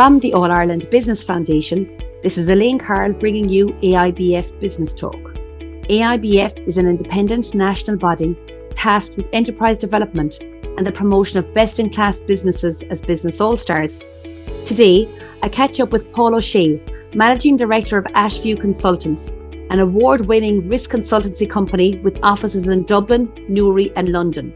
From the All Ireland Business Foundation, this is Elaine Carroll bringing you AIBF Business Talk. AIBF is an independent national body tasked with enterprise development and the promotion of best in class businesses as business all stars. Today, I catch up with Paul O'Shea, Managing Director of Ashview Consultants, an award winning risk consultancy company with offices in Dublin, Newry, and London.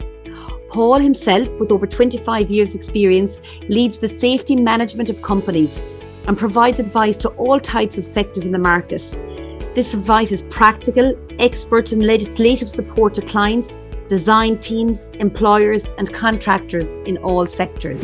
Paul himself, with over 25 years' experience, leads the safety management of companies and provides advice to all types of sectors in the market. This advice is practical, expert and legislative support to clients, design teams, employers, and contractors in all sectors.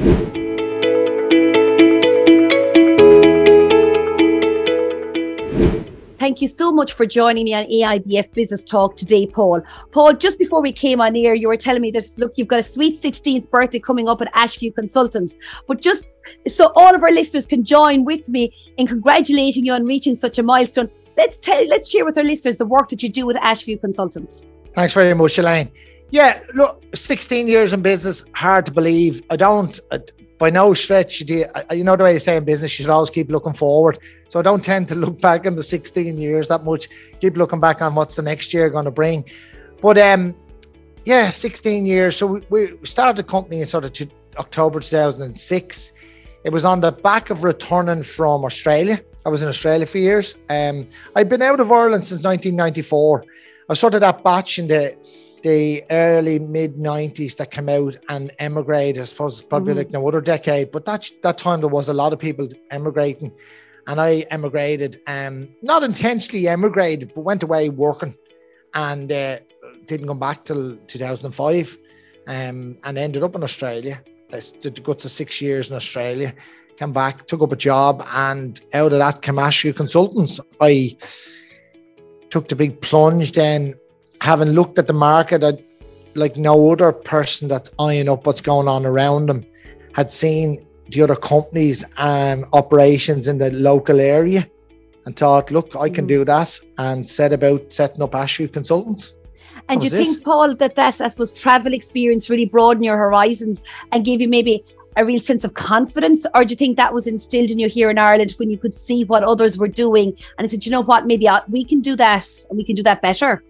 Thank you so much for joining me on AIBF Business Talk today, Paul. Paul, just before we came on air, you were telling me that, look, you've got a sweet 16th birthday coming up at Ashview Consultants. But just so all of our listeners can join with me in congratulating you on reaching such a milestone, let's tell, let's share with our listeners the work that you do with Ashview Consultants. Thanks very much, Elaine. Yeah, look, 16 years in business, hard to believe. I don't, by no stretch, you, you know the way they say in business, you should always keep looking forward. So I don't tend to look back on the 16 years that much. Keep looking back on what's the next year going to bring. But um, yeah, 16 years. So we, we started the company in sort of October 2006. It was on the back of returning from Australia. I was in Australia for years. Um, I've been out of Ireland since 1994. I started that batch in the the early mid 90s that came out and emigrated. I suppose it's probably mm-hmm. like no other decade, but that that time there was a lot of people emigrating, and I emigrated. Um, not intentionally emigrated, but went away working, and uh, didn't come back till 2005, um, and ended up in Australia. I did go to six years in Australia. Came back, took up a job, and out of that, Ashview Consultants. I took the big plunge then having looked at the market, I, like no other person that's eyeing up what's going on around them, had seen the other companies and operations in the local area and thought, look, I can do that and set about setting up Ashview Consultants. And do you think, Paul, that that, I suppose, travel experience really broadened your horizons and gave you maybe a real sense of confidence? Or do you think that was instilled in you here in Ireland when you could see what others were doing and I said, you know what, maybe I, we can do that and we can do that better?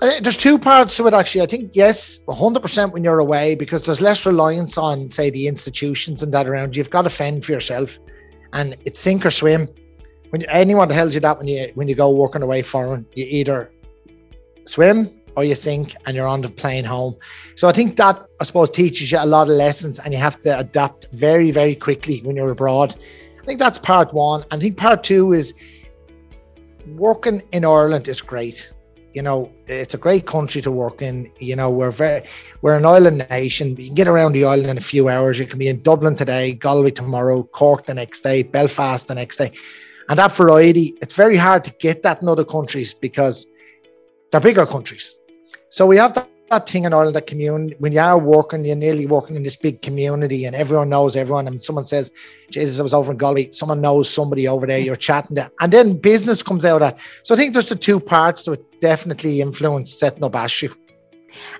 There's two parts to it actually. I think yes, 100% when you're away because there's less reliance on say the institutions and that around you. You've got to fend for yourself, and it's sink or swim. When anyone tells you that when you when you go working away foreign, you either swim or you sink and you're on the plane home. So I think that I suppose teaches you a lot of lessons, and you have to adapt very very quickly when you're abroad. I think that's part one. I think part two is working in Ireland is great you know, it's a great country to work in. You know, we're very, we're an island nation. You can get around the island in a few hours. You can be in Dublin today, Galway tomorrow, Cork the next day, Belfast the next day. And that variety, it's very hard to get that in other countries because they're bigger countries. So we have that that thing in Ireland, that community, when you are working, you're nearly working in this big community and everyone knows everyone. And someone says, Jesus, I was over in Galway, someone knows somebody over there, you're chatting there. And then business comes out of that. So I think there's the two parts to it definitely influence setting up Ashview.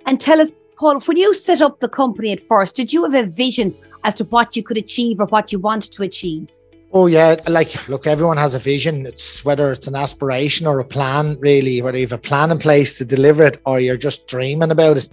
And tell us, Paul, when you set up the company at first, did you have a vision as to what you could achieve or what you wanted to achieve? Oh yeah, like look, everyone has a vision. It's whether it's an aspiration or a plan, really, whether you have a plan in place to deliver it or you're just dreaming about it.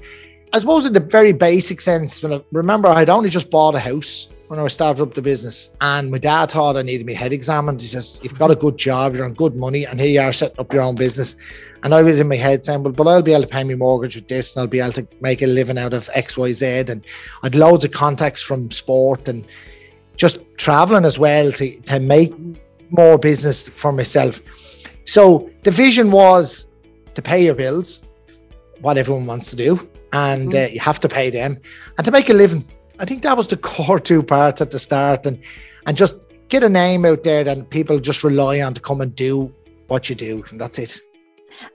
I suppose in the very basic sense, when I remember I'd only just bought a house when I started up the business, and my dad thought I needed my head examined. He says, "You've got a good job, you're on good money, and here you are setting up your own business." And I was in my head saying, "Well, but I'll be able to pay my mortgage with this, and I'll be able to make a living out of X, Y, Z." And I'd loads of contacts from sport and just traveling as well to, to make more business for myself. So the vision was to pay your bills, what everyone wants to do, and mm-hmm. uh, you have to pay them, and to make a living. I think that was the core two parts at the start, and and just get a name out there that people just rely on to come and do what you do, and that's it.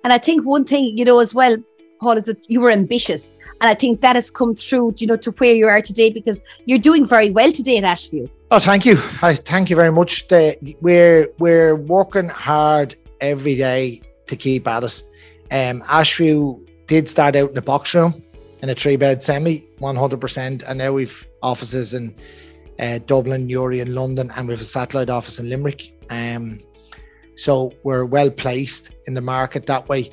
And I think one thing you know as well, Paul, is that you were ambitious. And I think that has come through, you know, to where you are today because you're doing very well today at Ashview. Oh, thank you. I thank you very much. We're we're working hard every day to keep at it. Um, Ashview did start out in a box room in a three bed semi, 100%. And now we've offices in uh, Dublin, Newry, and London, and we have a satellite office in Limerick. Um, so we're well placed in the market that way,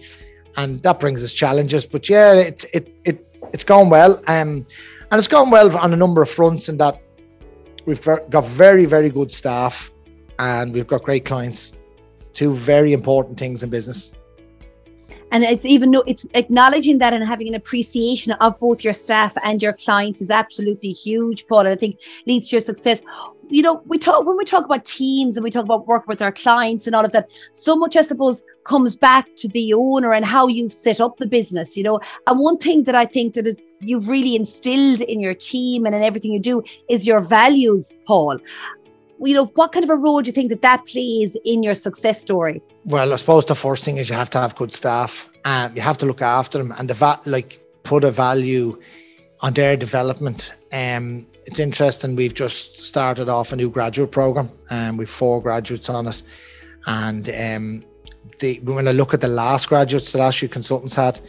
and that brings us challenges. But yeah, it's it it it's gone well, um, and it's gone well on a number of fronts. In that we've got very very good staff, and we've got great clients. Two very important things in business and it's even no it's acknowledging that and having an appreciation of both your staff and your clients is absolutely huge paul and i think leads to your success. You know we talk when we talk about teams and we talk about work with our clients and all of that so much i suppose comes back to the owner and how you've set up the business you know? And one thing that i think that is you've really instilled in your team and in everything you do is your values paul you know, what kind of a role do you think that that plays in your success story? Well, I suppose the first thing is you have to have good staff. and you have to look after them and the va- like put a value on their development. Um, it's interesting. We've just started off a new graduate program, and um, we've four graduates on it. And um, the, when I look at the last graduates that Ashview Consultants had,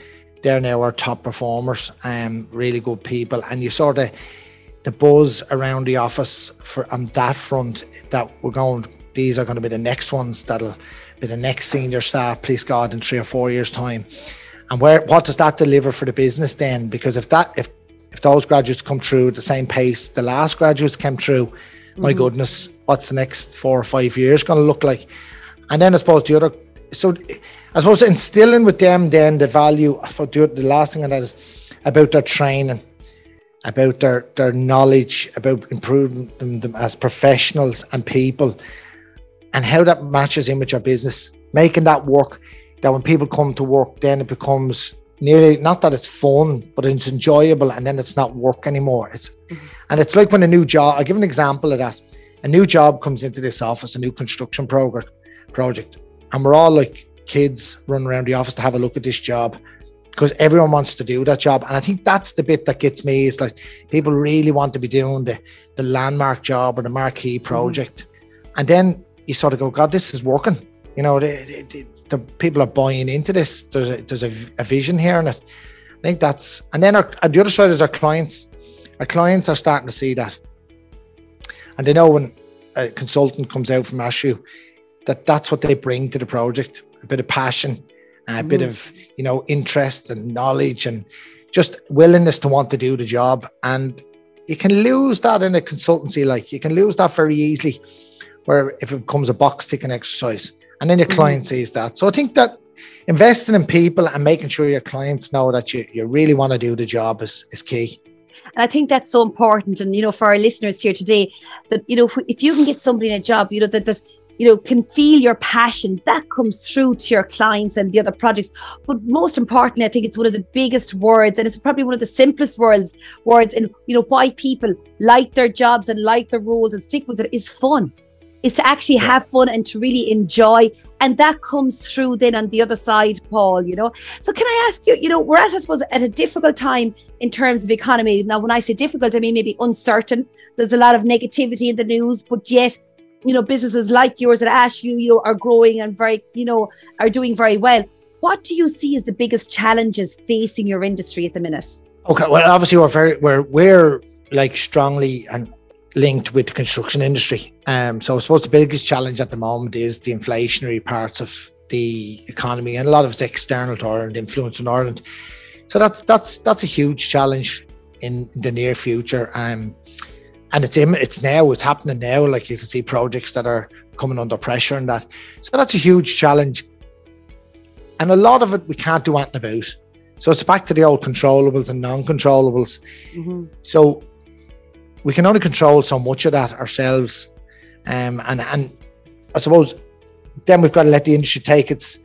they're now our top performers. Um, really good people, and you sort of the buzz around the office for on that front that we're going. These are going to be the next ones that'll be the next senior staff, please God, in three or four years' time. And where what does that deliver for the business then? Because if that if if those graduates come through at the same pace the last graduates came through, mm-hmm. my goodness, what's the next four or five years going to look like? And then I suppose the other, so I suppose instilling with them then the value. I suppose the last thing on that is about their training about their, their knowledge, about improving them, them as professionals and people, and how that matches in with your business, making that work. That when people come to work, then it becomes nearly not that it's fun, but it's enjoyable, and then it's not work anymore. It's and it's like when a new job. I give an example of that. A new job comes into this office, a new construction program project, and we're all like kids running around the office to have a look at this job because everyone wants to do that job. And I think that's the bit that gets me is like people really want to be doing the, the landmark job or the marquee mm-hmm. project. Mm-hmm. And then you sort of go, God, this is working. You know, the, the, the people are buying into this. There's a, there's a, a vision here and. I think that's, and then our, the other side is our clients. Our clients are starting to see that. And they know when a consultant comes out from Ashview that that's what they bring to the project a bit of passion, a bit mm. of you know interest and knowledge and just willingness to want to do the job. And you can lose that in a consultancy like you can lose that very easily where if it becomes a box ticking exercise. And then your mm client sees that. So i think that investing in people and making sure your clients know that you, you really want to do the job is, is key. And I think that's so important. And, you know, for our listeners here today, that, you know, if, if you can get somebody in a job, you know, that, that you know, can feel your passion that comes through to your clients and the other projects. But most importantly, I think it's one of the biggest words, and it's probably one of the simplest words, words in you know why people like their jobs and like their roles and stick with it is fun. Is to actually have fun and to really enjoy, and that comes through then on the other side, Paul. You know, so can I ask you? You know, we're at I suppose at a difficult time in terms of economy. Now, when I say difficult, I mean maybe uncertain. There's a lot of negativity in the news, but yet you know businesses like yours at Ashview you know are growing and very you know are doing very well. What do you see as the biggest challenges facing your industry at the minute? Okay well obviously we're very we're we're like strongly and linked with the construction industry. Um so i suppose the biggest challenge at the moment is the inflationary parts of the economy and a lot of it's external to Ireland influence in Ireland. So that's that's that's a huge challenge in the near future. Um and it's in, it's now it's happening now like you can see projects that are coming under pressure and that. So that's a huge challenge. And a lot of it we can't do anything about. So it's back to the old controllables and non-controllables. Mm-hmm. so we can only control so much of that ourselves. Um, and and i suppose then we've got to let the industry take its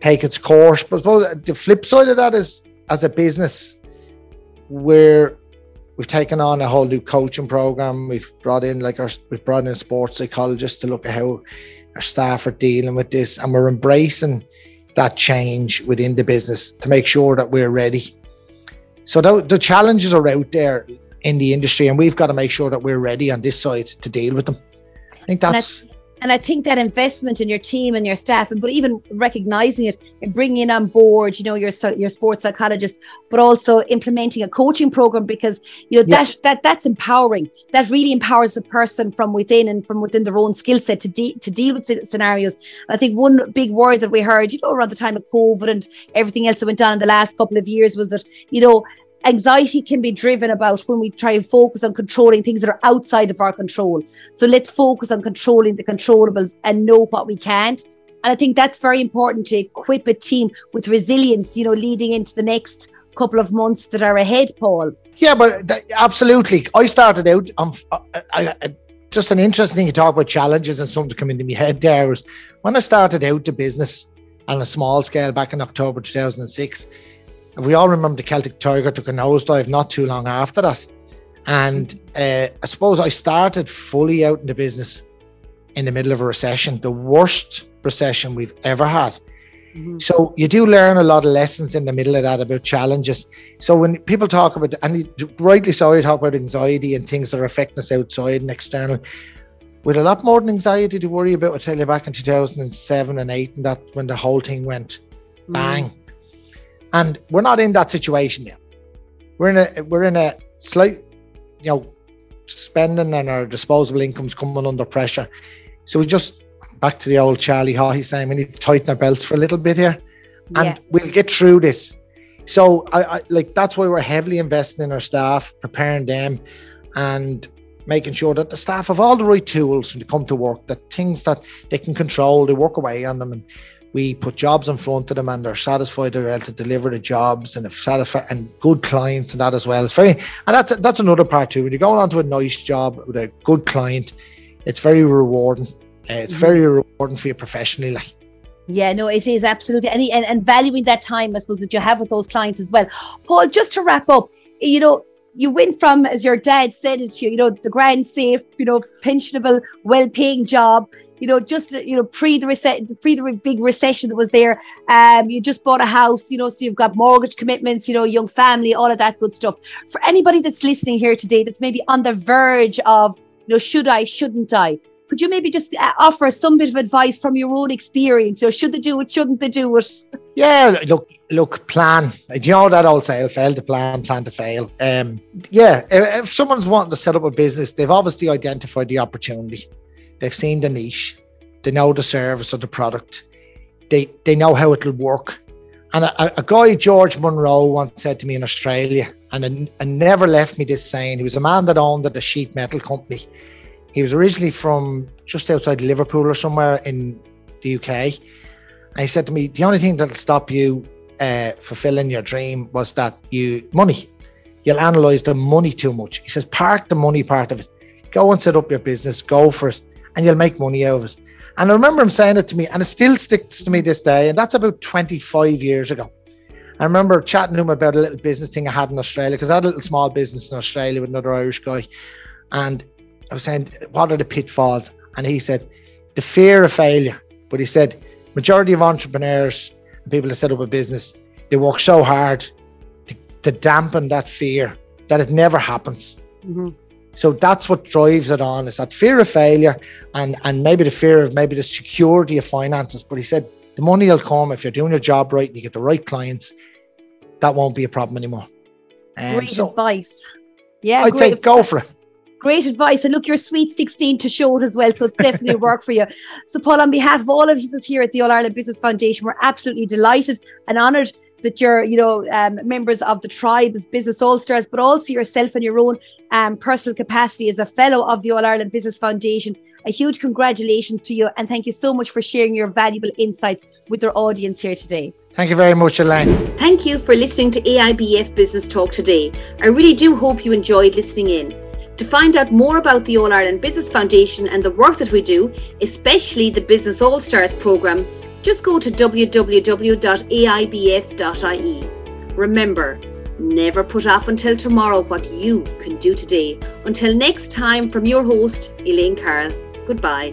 take its course. But I suppose the flip side of that is as a business we're we've taken on a whole new coaching program. We've brought in like our we've brought in sports psychologists to look at how our staff are dealing with this, and we're embracing that change within the business to make sure that we're ready. So the, the challenges are out there in the industry, and we've got to make sure that we're ready on this side to deal with them. I think that's And I think that investment in your team and your staff, but even recognizing it and bringing on board, you know, your your sports psychologist, but also implementing a coaching program because you know yeah. that that that's empowering. That really empowers a person from within and from within their own skill set to de- to deal with scenarios. And I think one big word that we heard, you know, around the time of COVID and everything else that went on in the last couple of years was that you know anxiety can be driven about when we try and focus on controlling things that are outside of our control. So let's focus on controlling the controllables and know what we can't. And I think that's very important to equip a team with resilience, you know, leading into the next couple of months that are ahead, Paul. Yeah, but th- absolutely. I started out, um, I, I, I, just an interesting thing to talk about challenges and something to come into my head there was when I started out the business on a small scale back in October 2006 if we all remember the Celtic Tiger took a nosedive not too long after that. And uh, I suppose I started fully out in the business in the middle of a recession, the worst recession we've ever had. Mm-hmm. So you do learn a lot of lessons in the middle of that about challenges. So when people talk about, and rightly so, you talk about anxiety and things that are affecting us outside and external. With a lot more than anxiety to worry about, I tell you back in 2007 and 8, and that when the whole thing went mm-hmm. And we're not in that situation yet. We're in a we're in a slight, you know, spending and our disposable incomes coming under pressure. So we just back to the old Charlie Haughey saying we need to tighten our belts for a little bit here. And yeah. we'll get through this. So I, I like that's why we're heavily investing in our staff, preparing them and making sure that the staff have all the right tools when they come to work, that things that they can control, they work away on them and we put jobs in front of them and they're satisfied they're able to deliver the jobs and if satisfied and good clients and that as well. It's very and that's that's another part too. When you're going on to a nice job with a good client, it's very rewarding. Uh, it's mm-hmm. very rewarding for you professionally. Like yeah, no, it is absolutely, and, and and valuing that time, I suppose, that you have with those clients as well. Paul, just to wrap up, you know, you went from, as your dad said it to you, know, the grand safe, you know, pensionable, well-paying job, you know, just you know, pre the reset, pre the big recession that was there. Um, you just bought a house, you know, so you've got mortgage commitments, you know, young family, all of that good stuff. For anybody that's listening here today, that's maybe on the verge of, you know, should I, shouldn't I? Could you maybe just uh, offer some bit of advice from your own experience? Know, should they do it? Shouldn't they do it? Yeah, look, look, plan. Do you know that old saying, fail to plan, plan to fail? Um, yeah, if, if someone's wanting to set up a business, they've obviously identified the opportunity They've seen the niche. They know the service or the product. They they know how it'll work. And a, a guy, George Munro, once said to me in Australia, and, and never left me this saying. He was a man that owned a sheet metal company. He was originally from just outside Liverpool or somewhere in the UK. And he said to me, the only thing that'll stop you uh, fulfilling your dream was that you money. You'll analyze the money too much. He says, park the money part of it. Go and set up your business. Go for it and you'll make money out of it. And I remember him saying it to me, and it still sticks to me this day. And that's about 25 years ago. I remember chatting to him about a little business thing I had in Australia because I had a little small business in Australia with another Irish guy. And I was saying, What are the pitfalls? And he said, The fear of failure. But he said, Majority of entrepreneurs and people that set up a business, they work so hard to, to dampen that fear that it never happens. Mm-hmm. So that's what drives it on is that fear of failure and and maybe the fear of maybe the security of finances. But he said the money will come if you're doing your job right and you get the right clients. That won't be a problem anymore. Um, great so advice. Yeah, I'd say go for it. Great advice. And look, you're sweet 16 to show it as well. So it's definitely a work for you. So, Paul, on behalf of all of us here at the All Ireland Business Foundation, we're absolutely delighted and honoured that you're, you know, um, members of the tribe as Business All Stars, but also yourself in your own um, personal capacity as a fellow of the All Ireland Business Foundation. A huge congratulations to you, and thank you so much for sharing your valuable insights with our audience here today. Thank you very much, Elaine. Thank you for listening to AIBF Business Talk today. I really do hope you enjoyed listening in. To find out more about the All Ireland Business Foundation and the work that we do, especially the Business All Stars programme, just go to www.aibf.ie. Remember, never put off until tomorrow what you can do today. Until next time, from your host, Elaine Carroll, goodbye.